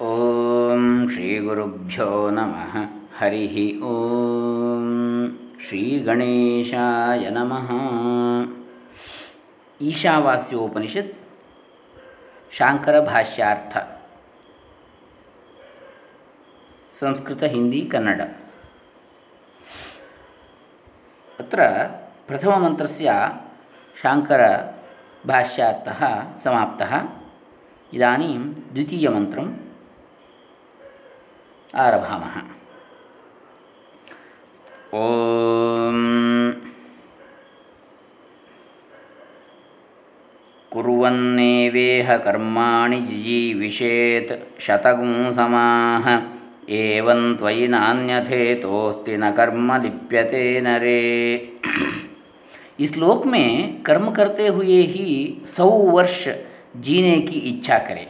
ಓಂ ಶ್ರೀ ಗುರುಭ್ಯೋ ನಮಃ. ಹರಿ ಓಂ ಶ್ರೀ ಗಣೇಶಾಯ ನಮಃ. ಈಶಾವಾಸ್ಯೋಪನಿಷತ್ ಶಾಂಕರ ಭಾಷ್ಯಾರ್ಥ. ಸಂಸ್ಕೃತ, ಹಿಂದಿ, ಕನ್ನಡ. ಅತ್ರ ಪ್ರಥಮಮಂತ್ರಸ್ಯ ಶಾಂಕರ ಭಾಷ್ಯಾರ್ಥಃ ಸಮಾಪ್ತಃ. ಇದಾನಿಂ ದ್ವಿತೀಯಮಂತ್ರಂ आरभामः। ॐ कुर्वन्नेवेह कर्माणि जिजीविषेत् शतगुं समाः एवं त्वयि नान्यथेतोऽस्ति न कर्म लिप्यते नरे इस श्लोक में कर्म करते हुए ही सौ वर्ष जीने की इच्छा करें।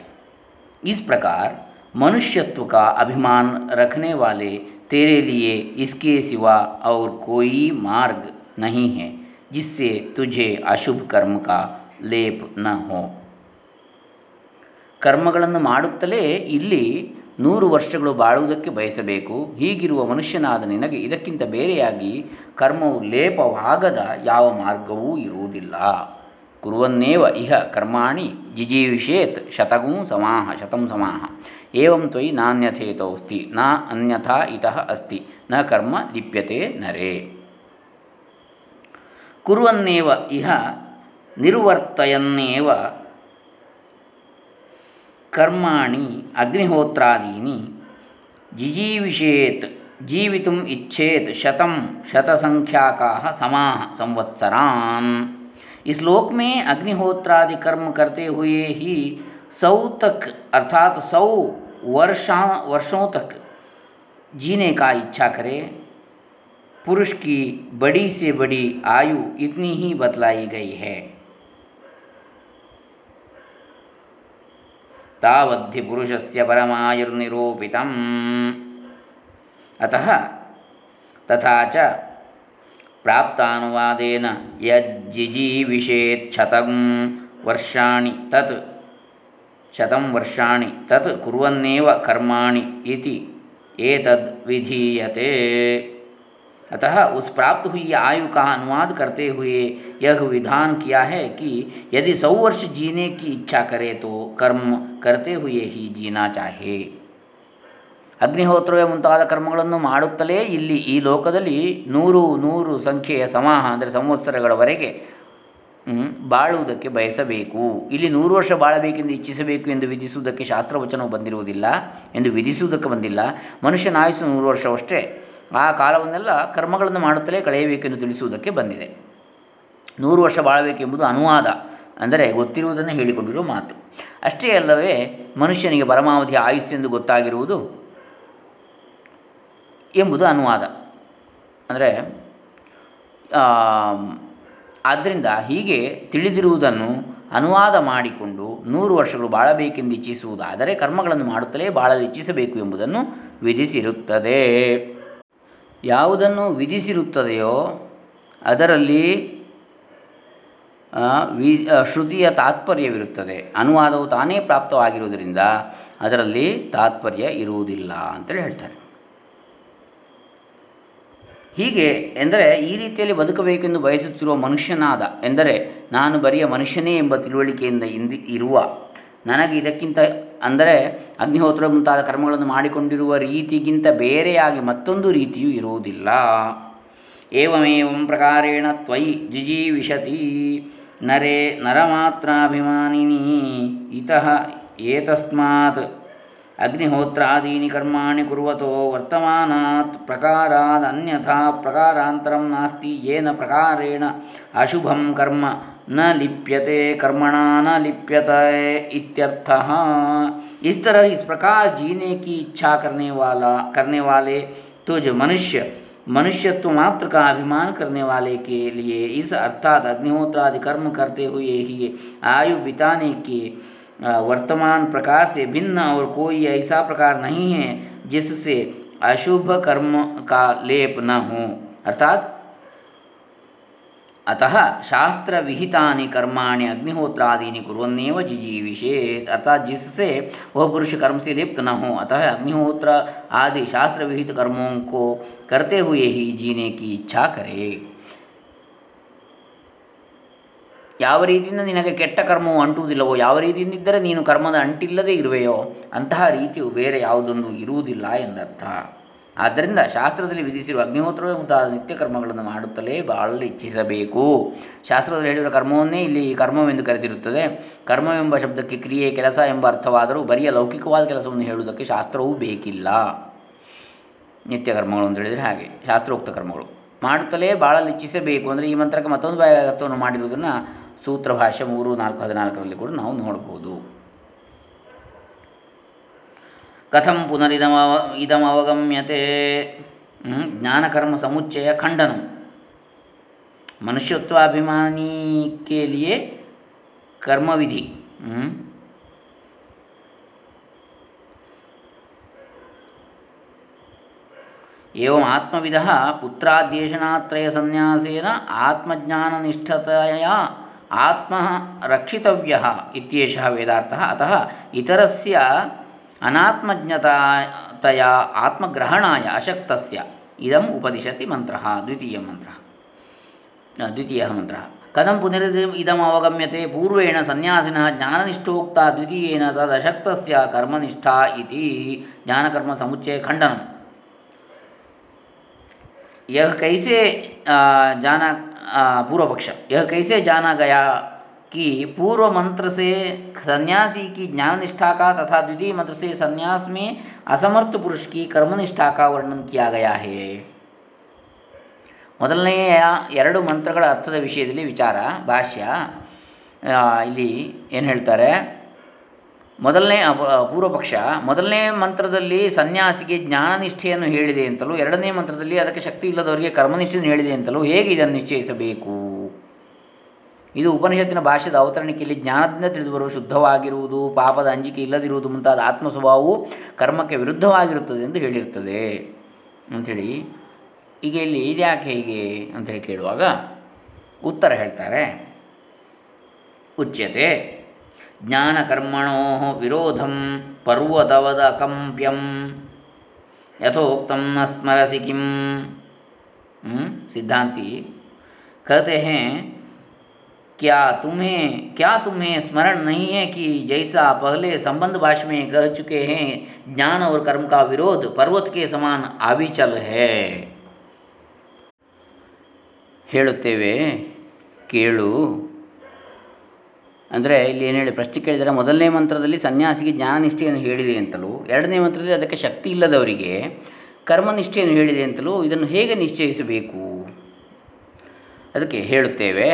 इस प्रकार मनुष्यत्व का अभिमान रखने वाले तेरे लिए इसके सिवा और कोई मार्ग नहीं है जिससे तुझे अशुभ कर्म का ಲೇಪ್ ನ ಹೋ ಕರ್ಮಗಳನ್ನು ಮಾಡುತ್ತಲೇ ಇಲ್ಲಿ ನೂರು ವರ್ಷಗಳು ಬಾಳುವುದಕ್ಕೆ ಬಯಸಬೇಕು ಹೀಗಿರುವ ಮನುಷ್ಯನಾದ ನಿನಗೆ ಇದಕ್ಕಿಂತ ಬೇರೆಯಾಗಿ ಕರ್ಮವು ಲೇಪವಾಗದ ಯಾವ ಮಾರ್ಗವೂ ಇರುವುದಿಲ್ಲ ಕುರುವನ್ನೇವ ಇಹ ಕರ್ಮಾಣಿ ಜಿಜೀವಿಷೇತ್ ಶತಗೂ ಸಮಾಹ ಶತಂ ಸಮಾಹ ಏವಂ ತ್ವಯಿ ನಾನ್ಯಥೇತೋಸ್ತಿ ನ ಅನ್ಯಥಾ ಇತಃ ಅಸ್ತಿ ನ ಕರ್ಮ ಲಿಪ್ಯತೆ ನರೇ ಕುರುವನ್ನೇವ ಇಹ ನಿರ್ವರ್ತಯನ್ನೇವ ಕರ್ಮಾಣಿ ಅಗ್ನಿಹೋತ್ರಾದೀನಿ ಜಿಜೀವಿಷೇತ್ जीवितुम इच्छेत शतम शतसंख्याका समाह संवत्सरान इस लोक में अग्निहोत्रादि कर्म करते हुए ही सौ तक, अर्थात सौ वर्षा, वर्षों तक जीने का इच्छा करे। पुरुष की बड़ी से बड़ी आयु इतनी ही बतलाई गई है। तावद्धि पुरुषस्य परमायुर्निरूपितम्। अतः तथा च प्राप्तानुवादेन यज्जिजीविषेच्छतं वर्षाणि तत् शतं वर्षाणि तत् कुर्वन्नेव कर्माणि इति एतद् विधीयते अतः उस प्राप्त हुई आयु का अनुवाद करते हुए यह विधान किया है कि यदि सौ वर्ष जीने की इच्छा करे तो कर्म करते हुए ही जीना चाहिए ಅಗ್ನಿಹೋತ್ರವೇ ಮುಂತಾದ ಕರ್ಮಗಳನ್ನು ಮಾಡುತ್ತಲೇ ಇಲ್ಲಿ ಈ ಲೋಕದಲ್ಲಿ ನೂರು ನೂರು ಸಂಖ್ಯೆಯ ಸಮಾಹ ಅಂದರೆ ಸಂವತ್ಸರಗಳವರೆಗೆ ಬಾಳುವುದಕ್ಕೆ ಬಯಸಬೇಕು. ಇಲ್ಲಿ ನೂರು ವರ್ಷ ಬಾಳಬೇಕೆಂದು ಇಚ್ಛಿಸಬೇಕು ಎಂದು ವಿಧಿಸುವುದಕ್ಕೆ ಶಾಸ್ತ್ರವಚನವು ಬಂದಿರುವುದಿಲ್ಲ ಎಂದು ವಿಧಿಸುವುದಕ್ಕೆ ಬಂದಿಲ್ಲ. ಮನುಷ್ಯನ ಆಯುಸ್ಸು ನೂರು ವರ್ಷವಷ್ಟೇ ಆ ಕಾಲವನ್ನೆಲ್ಲ ಕರ್ಮಗಳನ್ನು ಮಾಡುತ್ತಲೇ ಕಳೆಯಬೇಕೆಂದು ತಿಳಿಸುವುದಕ್ಕೆ ಬಂದಿದೆ. ನೂರು ವರ್ಷ ಬಾಳಬೇಕೆಂಬುದು ಅನುವಾದ ಅಂದರೆ ಗೊತ್ತಿರುವುದನ್ನು ಹೇಳಿಕೊಂಡಿರುವ ಮಾತು. ಅಷ್ಟೇ ಅಲ್ಲವೇ, ಮನುಷ್ಯನಿಗೆ ಪರಮಾವಧಿ ಆಯುಸ್ಸೆಂದು ಗೊತ್ತಾಗಿರುವುದು ಎಂಬುದು ಅನುವಾದ. ಅಂದರೆ ಆದ್ದರಿಂದ ಹೀಗೆ ತಿಳಿದಿರುವುದನ್ನು ಅನುವಾದ ಮಾಡಿಕೊಂಡು ನೂರು ವರ್ಷಗಳು ಬಾಳಬೇಕೆಂದು ಇಚ್ಛಿಸುವುದಾದರೆ ಕರ್ಮಗಳನ್ನು ಮಾಡುತ್ತಲೇ ಬಾಳಲು ಇಚ್ಛಿಸಬೇಕು ಎಂಬುದನ್ನು ವಿಧಿಸಿರುತ್ತದೆ. ಯಾವುದನ್ನು ವಿಧಿಸಿರುತ್ತದೆಯೋ ಅದರಲ್ಲಿ ವಿ ಶ್ರುತಿಯ ತಾತ್ಪರ್ಯವಿರುತ್ತದೆ. ಅನುವಾದವು ತಾನೇ ಪ್ರಾಪ್ತವಾಗಿರುವುದರಿಂದ ಅದರಲ್ಲಿ ತಾತ್ಪರ್ಯ ಇರುವುದಿಲ್ಲ ಅಂತೇಳಿ ಹೇಳ್ತಾರೆ. ಹೀಗೆ ಎಂದರೆ ಈ ರೀತಿಯಲ್ಲಿ ಬದುಕಬೇಕೆಂದು ಬಯಸುತ್ತಿರುವ ಮನುಷ್ಯನಾದ, ಎಂದರೆ ನಾನು ಬರಿಯ ಮನುಷ್ಯನೇ ಎಂಬ ತಿಳುವಳಿಕೆಯಿಂದ ಇಂದಿ, ಇರುವ. ನನಗೆ ಇದಕ್ಕಿಂತ ಅಂದರೆ ಅಗ್ನಿಹೋತ್ರ ಮುಂತಾದ ಕರ್ಮಗಳನ್ನು ಮಾಡಿಕೊಂಡಿರುವ ರೀತಿಗಿಂತ ಬೇರೆಯಾಗಿ ಮತ್ತೊಂದು ರೀತಿಯೂ ಇರುವುದಿಲ್ಲ. ಏವಮೇವಂ ಪ್ರಕಾರೇಣ ತ್ವಯಿ ಜಿಜೀವಿಷತಿ. ನರೇ ನರಮಾತ್ರಾಭಿಮಾನಿನಿ. ಇತಃ ಏತಸ್ಮಾತ್. अग्निहोत्रादीनि कर्माणि कुर्वतो वर्तमानात् प्रकाराद् अन्यथा प्रकारान्तरं नास्ति येन प्रकारेण अशुभं कर्म न लिप्यते, कर्मणा न लिप्यते इत्यर्थः। इस तरह इस प्रकार जीने की इच्छा करने वाला, करने वाले तो जो मनुष्य, मनुष्यत्व मात्र का अभिमान करने वाले के लिए इस अर्थात अग्निहोत्रादि कर्म करते हुए ही आयु बिताने के वर्तमान प्रकार से भिन्न और कोई ऐसा प्रकार नहीं है जिससे अशुभ कर्म का लेप न हो। अर्थात, अतः शास्त्रविहितानि कर्माणि अग्निहोत्रादीनि कुर्वन्नेव जिजीविषेत। अर्थात, जिससे वह पुरुष कर्म से लिप्त न हो, अतः अग्निहोत्र आदि शास्त्र विहित कर्मों को करते हुए ही जीने की इच्छा करे। ಯಾವ ರೀತಿಯಿಂದ ನಿನಗೆ ಕೆಟ್ಟ ಕರ್ಮವು ಅಂಟುವುದಿಲ್ಲವೋ, ಯಾವ ರೀತಿಯಿಂದಿದ್ದರೆ ನೀನು ಕರ್ಮದ ಅಂಟಿಲ್ಲದೆ ಇರುವೆಯೋ, ಅಂತಹ ರೀತಿಯು ಬೇರೆ ಯಾವುದೊಂದು ಇರುವುದಿಲ್ಲ ಎಂದರ್ಥ. ಆದ್ದರಿಂದ ಶಾಸ್ತ್ರದಲ್ಲಿ ವಿಧಿಸಿರುವ ಅಗ್ನಿಹೋತ್ರವೇ ಮುಂತಾದ ನಿತ್ಯ ಕರ್ಮಗಳನ್ನು ಮಾಡುತ್ತಲೇ ಬಾಳಲು ಇಚ್ಛಿಸಬೇಕು. ಶಾಸ್ತ್ರದಲ್ಲಿ ಹೇಳಿರುವ ಕರ್ಮವನ್ನೇ ಇಲ್ಲಿ ಕರ್ಮವೆಂದು ಕರೆದಿರುತ್ತದೆ. ಕರ್ಮವೆಂಬ ಶಬ್ದಕ್ಕೆ ಕ್ರಿಯೆ, ಕೆಲಸ ಎಂಬ ಅರ್ಥವಾದರೂ ಬರಿಯ ಲೌಕಿಕವಾದ ಕೆಲಸವನ್ನು ಹೇಳುವುದಕ್ಕೆ ಶಾಸ್ತ್ರವೂ ಬೇಕಿಲ್ಲ. ನಿತ್ಯ ಕರ್ಮಗಳು ಅಂತ ಹೇಳಿದರೆ ಹಾಗೆ, ಶಾಸ್ತ್ರೋಕ್ತ ಕರ್ಮಗಳು. ಮಾಡುತ್ತಲೇ ಬಾಳಲು ಇಚ್ಛಿಸಬೇಕು. ಅಂದರೆ ಈ ಮಂತ್ರಕ್ಕೆ ಮತ್ತೊಂದು ಅರ್ಥವನ್ನು ಮಾಡಿರುವುದನ್ನು ಸೂತ್ರ ಭಾಷೆ ಮೂರು ನಾಲ್ಕು ಹದಿನಾಲ್ಕರಲ್ಲಿ ಕೂಡ ನಾವು ನೋಡ್ಬೋದು ಕಥಂ ಪುನರಿದಮ ಇದಮವಗಮ್ಯತೆ ಜ್ಞಾನಕರ್ಮ ಸಮುಚ್ಚಯ ಖಂಡನ ಮನುಷ್ಯತ್ವಾಭಿಮಾನಿ के लिए कर्म विधि एवं आत्मविदः पुत्राद्येषणात्रयसन्न्यासेन आत्मज्ञाननिष्ठतया आत्मः रक्षितव्यः इत्येषः वेदार्थः अतः इतरस्य ಅನಾತ್ಮಜ್ಞತೆಯ ಆತ್ಮಗ್ರಹಣಾಯ ಅಶಕ್ತಸ್ಯ ಇದಂ ಉಪದಿಶತಿ ಮಂತ್ರ ದ್ವಿತೀಯ ಮಂತ್ರ ದ್ವಿತೀಯ ಮಂತ್ರ ಕಥಂ ಪುನರಿದ ಇದಂ ಅವಗಮ್ಯತೆ ಪೂರ್ವೇಣ ಸನ್ಯಾಸಿನ ಜ್ಞಾನನಿಷ್ಠೋಕ್ತ ದ್ವಿತೀಯೇನ ತದಶಕ್ತಸ್ಯ ಕರ್ಮನಿಷ್ಠಾ ಇತಿ ಜ್ಞಾನಕರ್ಮ ಸಮುಚ್ಚಯ ಖಂಡನಂ यह कैसे जाना पूर्व पक्ष यह कैसे जाना गया कि पूर्व मंत्र से सन्यासी की ज्ञान निष्ठा का तथा द्वितीय मंत्र से सन्यास में असमर्थ पुरुष की कर्मनिष्ठा का वर्णन किया गया है ಮೊದಲನೆಯ ಎರಡು ಮಂತ್ರಗಳ ಅರ್ಥದ ವಿಷಯದಲ್ಲಿ ವಿಚಾರ ಭಾಷ್ಯ ಇಲ್ಲಿ ಏನು ಹೇಳ್ತಾರೆ ಮೊದಲನೇ ಪೂರ್ವಪಕ್ಷ ಮೊದಲನೇ ಮಂತ್ರದಲ್ಲಿ ಸನ್ಯಾಸಿಗೆ ಜ್ಞಾನನಿಷ್ಠೆಯನ್ನು ಹೇಳಿದೆ ಅಂತಲೂ, ಎರಡನೇ ಮಂತ್ರದಲ್ಲಿ ಅದಕ್ಕೆ ಶಕ್ತಿ ಇಲ್ಲದವರಿಗೆ ಕರ್ಮನಿಷ್ಠೆಯನ್ನು ಹೇಳಿದೆ ಅಂತಲೂ ಹೇಗೆ ಇದನ್ನು ನಿಶ್ಚಯಿಸಬೇಕು? ಇದು ಉಪನಿಷತ್ತಿನ ಭಾಷೆದ ಅವತರಣಿಕೆಯಲ್ಲಿ ಜ್ಞಾನದಿಂದ ತಿಳಿದುಬರುವ ಶುದ್ಧವಾಗಿರುವುದು, ಪಾಪದ ಅಂಜಿಕೆ ಇಲ್ಲದಿರುವುದು ಮುಂತಾದ ಆತ್ಮ ಸ್ವಭಾವವು ಕರ್ಮಕ್ಕೆ ವಿರುದ್ಧವಾಗಿರುತ್ತದೆ ಎಂದು ಹೇಳಿರ್ತದೆ. ಅಂಥೇಳಿ, ಈಗ ಇಲ್ಲಿ ಇದ್ಯಾಕೆ ಹೇಗೆ ಅಂಥೇಳಿ ಕೇಳುವಾಗ ಉತ್ತರ ಹೇಳ್ತಾರೆ. ಉಚ್ಯತೆ. ಜ್ಞಾನಕರ್ಮಣೋ ವಿರೋಧಂ ಪರ್ವತವದ ಕಂಪ್ಯಂ ಯಥೋಕ್ತಂ ನ ಸ್ಮರಸಿ ಕಿಂ ಸಿದ್ಧಾಂತಿ कहते हैं क्या तुम्हें क्या तुम्हें स्मरण नहीं है कि जैसा पहले संबंध भाषा में कह चुके हैं ज्ञान और कर्म का विरोध पर्वत के समान आविचल है ಹೇಳುತ್ತೇವೆ ಕೇಳು ಅಂದರೆ ಇಲ್ಲಿ ಏನು ಹೇಳಿ, ಪ್ರಶ್ನೆ ಕೇಳಿದರೆ, ಮೊದಲನೇ ಮಂತ್ರದಲ್ಲಿ ಸನ್ಯಾಸಿಗೆ ಜ್ಞಾನನಿಷ್ಠೆಯನ್ನು ಹೇಳಿದೆ ಅಂತಲೂ, ಎರಡನೇ ಮಂತ್ರದಲ್ಲಿ ಅದಕ್ಕೆ ಶಕ್ತಿ ಇಲ್ಲದವರಿಗೆ ಕರ್ಮನಿಷ್ಠೆಯನ್ನು ಹೇಳಿದೆ ಅಂತಲೂ ಇದನ್ನು ಹೇಗೆ ನಿಶ್ಚಯಿಸಬೇಕು? ಅದಕ್ಕೆ ಹೇಳುತ್ತೇವೆ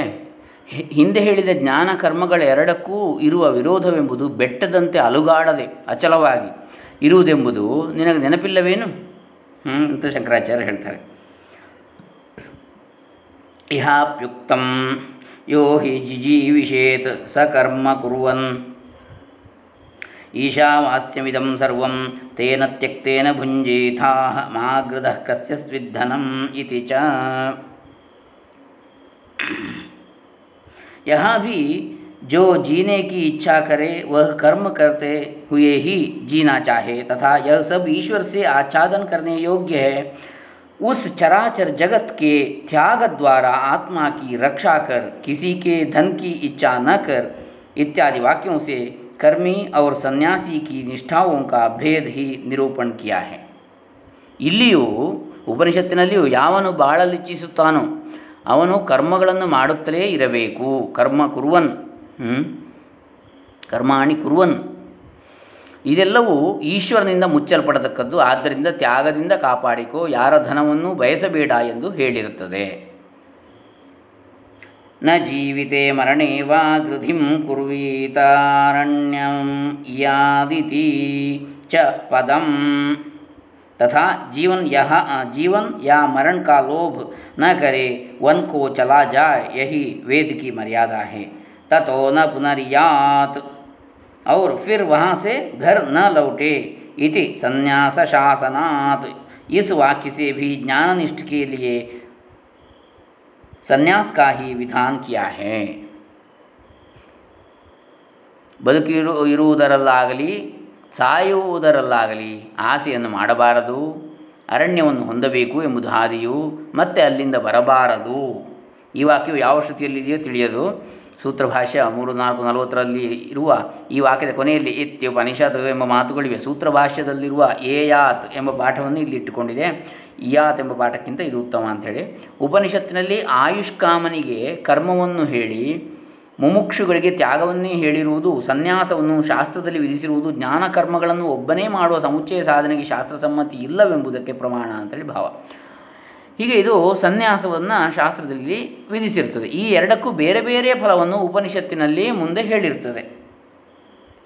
ಹಿಂದೆ ಹೇಳಿದ ಜ್ಞಾನ ಕರ್ಮಗಳೆರಡಕ್ಕೂ ಇರುವ ವಿರೋಧವೆಂಬುದು ಬೆಟ್ಟದಂತೆ ಅಲುಗಾಡದೆ, ಅಚಲವಾಗಿ ಇರುವುದೆಂಬುದು ನಿನಗೆ ನೆನಪಿಲ್ಲವೇನು? ಅಂತ ಶಂಕರಾಚಾರ್ಯ ಹೇಳ್ತಾರೆ. ಇಹಾಪ್ಯುಕ್ತಂ. यो हि जिजीविषेत् स कर्म कुर्वन्। ईशावास्यमिदं सर्वं तेन त्यक्तेन भुञ्जीथाः मागृदः कस्य स्विद्धनम् इति च। यहाँ भी जो जीने की इच्छा करे, वह कर्म करते हुए ही जीना चाहे, तथा यह सब ईश्वर से आच्छादन करने योग्य है। उस चराचर जगत के त्याग द्वारा आत्मा की रक्षा कर किसी के धन की इच्छा न कर इत्यादि वाक्यों से कर्मी और सन्यासी की निष्ठाओं का भेद ही निरूपण किया है ಇಲ್ಲಿಯೂ ಉಪನಿಷತ್ತಿನಲ್ಲಿಯೂ ಯಾವನು ಬಾಳಲಿಚ್ಛಿಸುತ್ತಾನೋ ಅವನು ಕರ್ಮಗಳನ್ನು ಮಾಡುತ್ತಲೇ ಇರಬೇಕು ಕರ್ಮ ಕುರುವನ್ ಕರ್ಮಾಣಿ ಕುರುವನ್ ಇದೆಲ್ಲವೂ ಈಶ್ವರನಿಂದ ಮುಚ್ಚಲ್ಪಡತಕ್ಕದ್ದು ಆದ್ದರಿಂದ ತ್ಯಾಗದಿಂದ ಕಾಪಾಡಿಕೋ ಯಾರ ಧನವನ್ನು ಬಯಸಬೇಡ ಎಂದು ಹೇಳಿರುತ್ತದೆ ನ ಜೀವಿತೆ ಮರಣೇ ವಾ ಗೃಧಿಂ ಕುರ್ವೀತಾರಣ್ಯಂ ಯಾದಿತಿ ಚ ಪದಂ तथा जीवन यह जीवन या मरण का लोभ न करे वन को चला जाए यही वेद की मर्यादा है ततो न पुनर्यात और फिर वहाँ से घर न लौटे इति संन्यास शासनात् इस वाक्य से भी ज्ञाननिष्ठ के लिए संन्यास का ही विधान किया है ಬದುಕಿರು ಇರುವುದರಲ್ಲಾಗಲಿ ಸಾಯುವುದರಲ್ಲಾಗಲಿ ಆಸೆಯನ್ನು ಮಾಡಬಾರದು ಅರಣ್ಯವನ್ನು ಹೊಂದಬೇಕು ಎಂಬುದು ಹಾದಿಯು ಮತ್ತೆ ಅಲ್ಲಿಂದ ಬರಬಾರದು ಈ ವಾಕ್ಯವು ಯಾವ ಶ್ರುತಿಯಲ್ಲಿದೆಯೋ ತಿಳಿಯದು ಸೂತ್ರ ಭಾಷ್ಯ ಮೂರು ನಾಲ್ಕು ನಲವತ್ತರಲ್ಲಿ ಇರುವ ಈ ವಾಕ್ಯದ ಕೊನೆಯಲ್ಲಿ ಇತ್ಯುಪನಿಷತ್ ಎಂಬ ಮಾತುಗಳಿವೆ. ಸೂತ್ರ ಭಾಷ್ಯದಲ್ಲಿರುವ ಏಯಾತ್ ಎಂಬ ಪಾಠವನ್ನು ಇಲ್ಲಿ ಇಟ್ಟುಕೊಂಡಿದೆ. ಇಯಾತ್ ಎಂಬ ಪಾಠಕ್ಕಿಂತ ಇದು ಉತ್ತಮ ಅಂಥೇಳಿ. ಉಪನಿಷತ್ತಿನಲ್ಲಿ ಆಯುಷ್ಕಾಮನಿಗೆ ಕರ್ಮವನ್ನು ಹೇಳಿ, ಮುಮುಕ್ಷುಗಳಿಗೆ ತ್ಯಾಗವನ್ನೇ ಹೇಳಿರುವುದು, ಸನ್ಯಾಸವನ್ನು ಶಾಸ್ತ್ರದಲ್ಲಿ ವಿಧಿಸಿರುವುದು ಜ್ಞಾನ ಕರ್ಮಗಳನ್ನು ಒಬ್ಬನೇ ಮಾಡುವ ಸಮುಚ್ಚಯ ಸಾಧನೆಗೆ ಶಾಸ್ತ್ರ ಸಮ್ಮತಿ ಇಲ್ಲವೆಂಬುದಕ್ಕೆ ಪ್ರಮಾಣ ಅಂತೇಳಿ ಭಾವ. ಹೀಗೆ ಇದು ಸನ್ಯಾಸವನ್ನು ಶಾಸ್ತ್ರದಲ್ಲಿ ವಿಧಿಸಿರುತ್ತದೆ ಈ ಎರಡಕ್ಕೂ ಬೇರೆ ಬೇರೆ ಫಲವನ್ನು ಉಪನಿಷತ್ತಿನಲ್ಲಿ ಮುಂದೆ ಹೇಳಿರ್ತದೆ.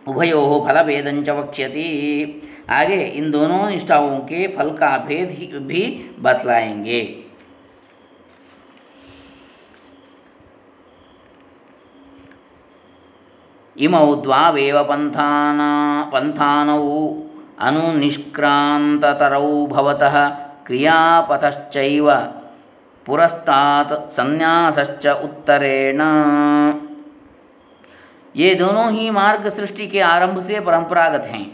ಉಭಯೋ ಫಲಭೇದಂಚ ವಕ್ಷ್ಯತಿ. ಹಾಗೆ ಇನ್ ದೋನೋ ನಿಷ್ಠಾವೋಂ ಕೆ ಭೇದ ಭೇದ್ ಭಿ ಬತ್ಲಾಯಂಗೆ. ಇಮೌ ದ್ವಾವೇವ ಪಂಥಾನ ಪಂಥಾನೌ ಅನುನಿಷ್ಕ್ರಾಂತತರೌ ಭವತಃ. ಕ್ರಿಯಾಪಥಶ್ಚೈವ पुरस्तात् संन्यासश्च उत्तरेण ये दोनों ही मार्ग सृष्टि के आरंभ से परंपरागत हैं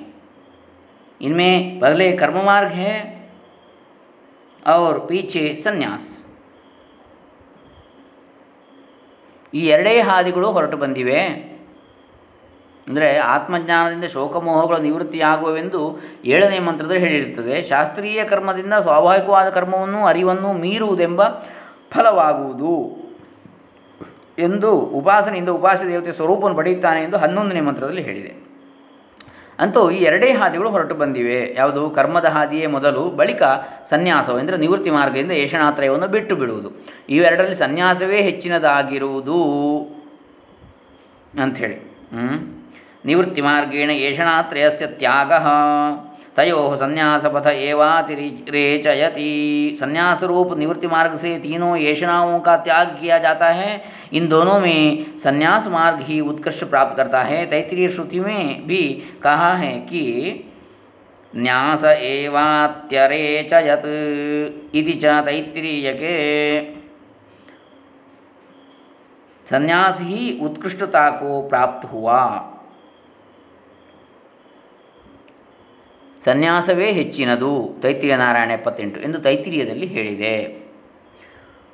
इनमें पहले कर्म मार्ग है और पीछे संन्यास ಈ ಎರಡೇ ಹಾದಿಗಳು ಹೊರಟು ಬಂದಿವೆ ಅಂದರೆ ಆತ್ಮಜ್ಞಾನದಿಂದ ಶೋಕಮೋಹಗಳು ನಿವೃತ್ತಿಯಾಗುವವೆಂದು ಏಳನೇ ಮಂತ್ರದಲ್ಲಿ ಹೇಳಿರುತ್ತದೆ. ಶಾಸ್ತ್ರೀಯ ಕರ್ಮದಿಂದ ಸ್ವಾಭಾವಿಕವಾದ ಕರ್ಮವನ್ನು, ಅರಿವನ್ನು ಮೀರುವುದೆಂಬ ಫಲವಾಗುವುದು ಎಂದು ಉಪಾಸನೆಯಿಂದ ಉಪಾಸ ದೇವತೆ ಸ್ವರೂಪವನ್ನು ಪಡೆಯುತ್ತಾನೆ ಎಂದು ಹನ್ನೊಂದನೇ ಮಂತ್ರದಲ್ಲಿ ಹೇಳಿದೆ. ಅಂತೂ ಈ ಎರಡೇ ಹಾದಿಗಳು ಹೊರಟು ಬಂದಿವೆ. ಯಾವುದು? ಕರ್ಮದ ಹಾದಿಯೇ ಮೊದಲು, ಬಳಿಕ ಸನ್ಯಾಸವು, ಅಂದರೆ ನಿವೃತ್ತಿ ಮಾರ್ಗದಿಂದ ಏಷಣಾತ್ರಯವನ್ನು ಬಿಟ್ಟು ಬಿಡುವುದು. ಇವೆರಡರಲ್ಲಿ ಸನ್ಯಾಸವೇ ಹೆಚ್ಚಿನದಾಗಿರುವುದು ಅಂಥೇಳಿ ಹ್ಞೂ निवृत्तिमार्गेण एषणा त्रयस्य त्यागः। तयोः संन्यासपथ एवातिरि रेचयति संन्यास रूप निवृत्ति मार्ग से तीनों येषणाओं का त्याग किया जाता है। इन दोनों में संन्यास मार्ग ही उत्कृष्ट प्राप्त करता है। तैतरीय श्रुति में भी कहा है कि न्यास एवात्यरेचयत् इति च तैत्तिरीयके। संन्यास ही उत्कृष्टता को प्राप्त हुआ। ಸನ್ಯಾಸವೇ ಹೆಚ್ಚಿನದು. ತೈತಿರಿಯ ನಾರಾಯಣ ಎಪ್ಪತ್ತೆಂಟು ಎಂದು ತೈತಿರಿಯದಲ್ಲಿ ಹೇಳಿದೆ.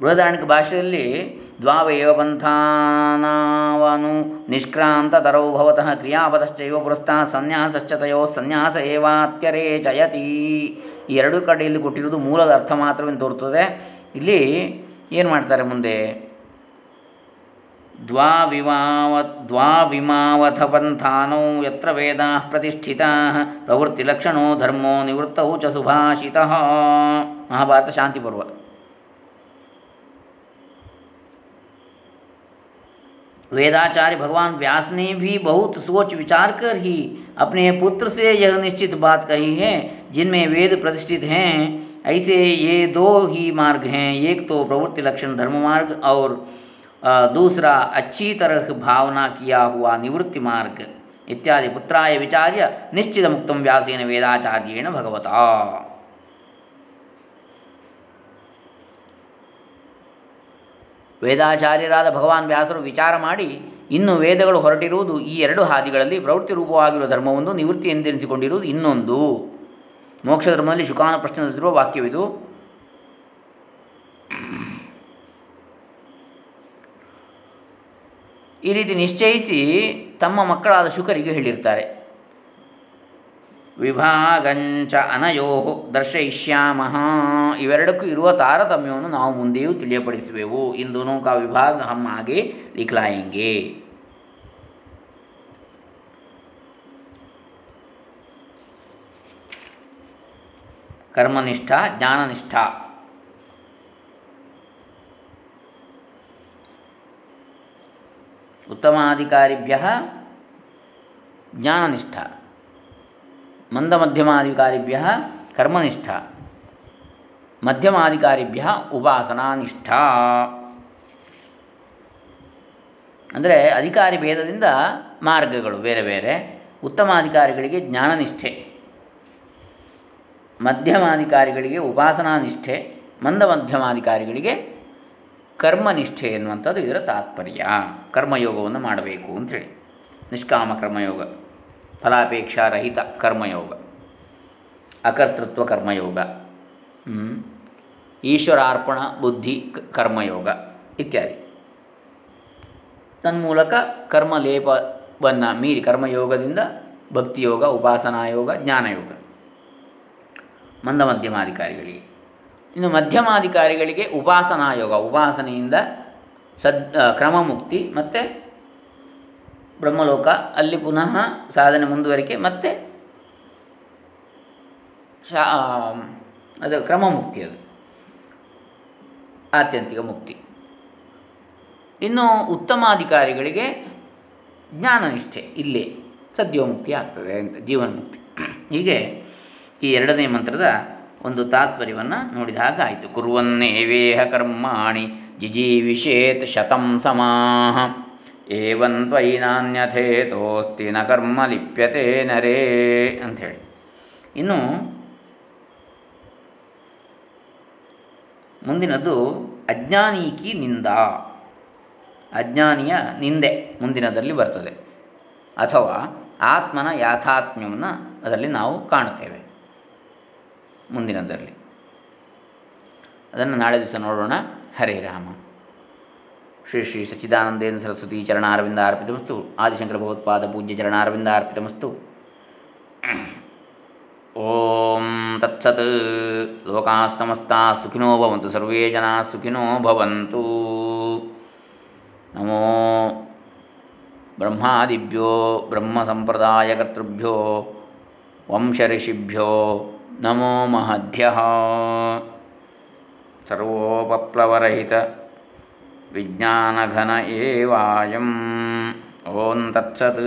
ಬೃಹದಾರಣಿಕ ಭಾಷೆಯಲ್ಲಿ ದ್ವಾವೇವ ಪಂಥಾನಾವನು ನಿಷ್ಕ್ರಾಂತ ತರೌ ಭವತಃ ಕ್ರಿಯಾಪದಶ್ಚೈವ ಪುರಸ್ತಃ ಸನ್ಯಾಸಶ್ಚ ತಯೋ ಸನ್ಯಾಸ ಏವಾತ್ಯರೇಚಯತಿ ಈ ಎರಡು ಕಡೆಯಲ್ಲಿ ಕೊಟ್ಟಿರುವುದು ಮೂಲದ ಅರ್ಥ ಮಾತ್ರವೆಂದು ತೋರುತ್ತದೆ. ಇಲ್ಲಿ ಏನು ಮಾಡ್ತಾರೆ ಮುಂದೆ? द्वाविमाव द्वाविमावथपन्थानौ यत्र वेदाः प्रतिष्ठिताः, प्रवृत्तिलक्षणो धर्मो निवृत्तौ च सुभाषितः। महाभारतशान्तिपर्व। वेदाचार्य भगवान व्यास ने भी बहुत सोच विचार कर ही अपने पुत्र से यह निश्चित बात कही है, जिनमें वेद प्रतिष्ठित हैं, ऐसे ये दो ही मार्ग हैं, एक तो प्रवृत्ति लक्षण धर्म मार्ग और दूसरा अच्छी तरह भावना किया हुआ निवृत्ति मार्ग इत्यादि पुत्राय विचार्य निश्चित मुक्त व्यासेन वेदाचार्येण भगवता ವೇದಾಚಾರ್ಯರಾದ ಭಗವಾನ್ ವ್ಯಾಸರು ವಿಚಾರ ಮಾಡಿ ಇನ್ನು ವೇದಗಳು ಹೊರಟಿರುವುದು ಈ ಎರಡು ಹಾದಿಗಳಲ್ಲಿ ಪ್ರವೃತ್ತಿ ರೂಪವಾಗಿರುವ ಧರ್ಮವೊಂದು ನಿವೃತ್ತಿ ಎಂದೆನಿಸಿಕೊಂಡಿರುವುದು ಇನ್ನೊಂದು ಮೋಕ್ಷ ಧರ್ಮದಲ್ಲಿ ಶುಕಾನ ಪ್ರಶ್ನದಲ್ಲಿರುವ ವಾಕ್ಯವಿದು ಈ ರೀತಿ ನಿಶ್ಚಯಿಸಿ ತಮ್ಮ ಮಕ್ಕಳಾದ ಶುಕರಿಗೆ ಹೇಳಿರ್ತಾರೆ. ವಿಭಾಗಂಚ ಅನಯೋ ದರ್ಶಯಿಷ್ಯಾಮ. ಇವೆರಡಕ್ಕೂ ಇರುವ ತಾರತಮ್ಯವನ್ನು ನಾವು ಮುಂದೆಯೂ ತಿಳಿಯಪಡಿಸುವೆವು. ಇಂದು ನೋಕ ವಿಭಾಗ ಹಮ್ ಹಾಗೆ ಲಿಖ್ಲಾಯಂಗೆ ಕರ್ಮನಿಷ್ಠ, ಜ್ಞಾನನಿಷ್ಠ. ಉತ್ತಮಾಧಿಕಾರಿಭ್ಯ ಜ್ಞಾನನಿಷ್ಠ. ಮಂದಮಧ್ಯಮಾಧಿಕಾರಿಭ್ಯ ಕರ್ಮನಿಷ್ಠ. ಮಧ್ಯಮಾಧಿಕಾರಿಭ್ಯ ಉಪಾಸನಾನಿಷ್ಠ. ಅಂದರೆ ಅಧಿಕಾರಿ ಭೇದದಿಂದ ಮಾರ್ಗಗಳು ಬೇರೆ ಬೇರೆ. ಉತ್ತಮಾಧಿಕಾರಿಗಳಿಗೆ ಜ್ಞಾನನಿಷ್ಠೆ. ಮಧ್ಯಮಾಧಿಕಾರಿಗಳಿಗೆ ಉಪಾಸನಾನಿಷ್ಠೆ. ಮಂದ ಮಧ್ಯಮಾಧಿಕಾರಿಗಳಿಗೆ ಕರ್ಮನಿಷ್ಠೆ ಎನ್ನುವಂಥದ್ದು ಇದರ ತಾತ್ಪರ್ಯ. ಕರ್ಮಯೋಗವನ್ನು ಮಾಡಬೇಕು ಅಂಥೇಳಿ. ನಿಷ್ಕಾಮ ಕರ್ಮಯೋಗ ಫಲಾಪೇಕ್ಷಾರಹಿತ ಕರ್ಮಯೋಗ, ಅಕರ್ತೃತ್ವ ಕರ್ಮಯೋಗ. ಈಶ್ವರಾರ್ಪಣ ಬುದ್ಧಿ ಕರ್ಮಯೋಗ ಇತ್ಯಾದಿ. ತನ್ಮೂಲಕ ಕರ್ಮಲೇಪವನ್ನು ಮೀರಿ ಕರ್ಮಯೋಗದಿಂದ ಭಕ್ತಿಯೋಗ, ಉಪಾಸನಾಯೋಗ, ಜ್ಞಾನಯೋಗ. ಮಂದ ಮಧ್ಯಮಾಧಿಕಾರಿಗಳಿಗೆ ಇನ್ನು ಮಧ್ಯಮಾಧಿಕಾರಿಗಳಿಗೆ ಉಪಾಸನಾಯೋಗ, ಉಪಾಸನೆಯಿಂದ ಸದ್ ಕ್ರಮಮುಕ್ತಿ ಮತ್ತು ಬ್ರಹ್ಮಲೋಕ ಅಲ್ಲಿ ಪುನಃ ಸಾಧನೆ ಮುಂದುವರಿಕೆ ಮತ್ತು ಶಾ ಅದು ಕ್ರಮಮುಕ್ತಿ ಅದು. ಆತ್ಯಂತಿಕ ಮುಕ್ತಿ. ಇನ್ನು ಉತ್ತಮಾಧಿಕಾರಿಗಳಿಗೆ ಜ್ಞಾನನಿಷ್ಠೆ ಇಲ್ಲೇ ಸದ್ಯೋಮುಕ್ತಿ ಆಗ್ತದೆ ಅಂತ, ಜೀವನ್ಮುಕ್ತಿ. ಹೀಗೆ ಈ ಎರಡನೇ ಮಂತ್ರದ ಒಂದು ತಾತ್ಪರ್ಯವನ್ನು ನೋಡಿದ ಹಾಗಾಯಿತು ಕುರುವನ್ನೇವೇಹ ಕರ್ಮಾಣಿ ಜಿಜೀವಿಷೇತ್ ಶತಂ ಸಮಾಹ. ಏವಂ ತ್ವಯಿ ನಾನ್ಯಥೇತೋಸ್ತಿ ನ ಕರ್ಮ ಲಿಪ್ಯತೆ ನರೇ ಅಂಥೇಳಿ. ಇನ್ನು ಮುಂದಿನದು ಅಜ್ಞಾನೀಕಿ ನಿಂದ. ಅಜ್ಞಾನಿಯ ನಿಂದೆ ಮುಂದಿನದರಲ್ಲಿ ಬರ್ತದೆ. ಅಥವಾ ಆತ್ಮನ ಯಾಥಾತ್ಮ್ಯವನ್ನು ಅದರಲ್ಲಿ ನಾವು ಕಾಣ್ತೇವೆ ಮುಂದಿನದರಲ್ಲಿ. ಅದನ್ನು ನಾಳೆ ದಿವಸ ನೋಡೋಣ. ಹರೇ ರಾಮ. ಶ್ರೀ ಶ್ರೀ ಸಚ್ಚಿದಾನಂದೇಂದ್ರ ಸರಸ್ವತಿ ಚರಣಾರವಿಂದ ಅರ್ಪಿತಮಸ್ತು. ಆದಿಶಂಕರ ಭಗವತ್ಪಾದ ಪೂಜ್ಯ ಚರಣಾರವಿಂದ ಅರ್ಪಿತಮಸ್ತು. ಓಂ ತತ್ಸತ್. ಲೋಕಾಸ್ತಮಸ್ತಾ ಸುಖಿನೋ ಭವಂತು. ಸರ್ವೇ ಜನಾಃ ಸುಖಿನೋ ಭವಂತು. ನಮೋ ಬ್ರಹ್ಮಾದಿಭ್ಯೋ ಬ್ರಹ್ಮಸಂಪ್ರದಾಯಕರ್ತೃಭ್ಯೋ ವಂಶಋಷಿಭ್ಯೋ ನಮೋ ಮಹದ್ಭ್ಯಃ ಸರ್ವೋಪಪ್ಲವರಹಿತ ವಿಜ್ಞಾನಘನ ಏವಾಯಂ ಓಂ ತತ್ಸತ್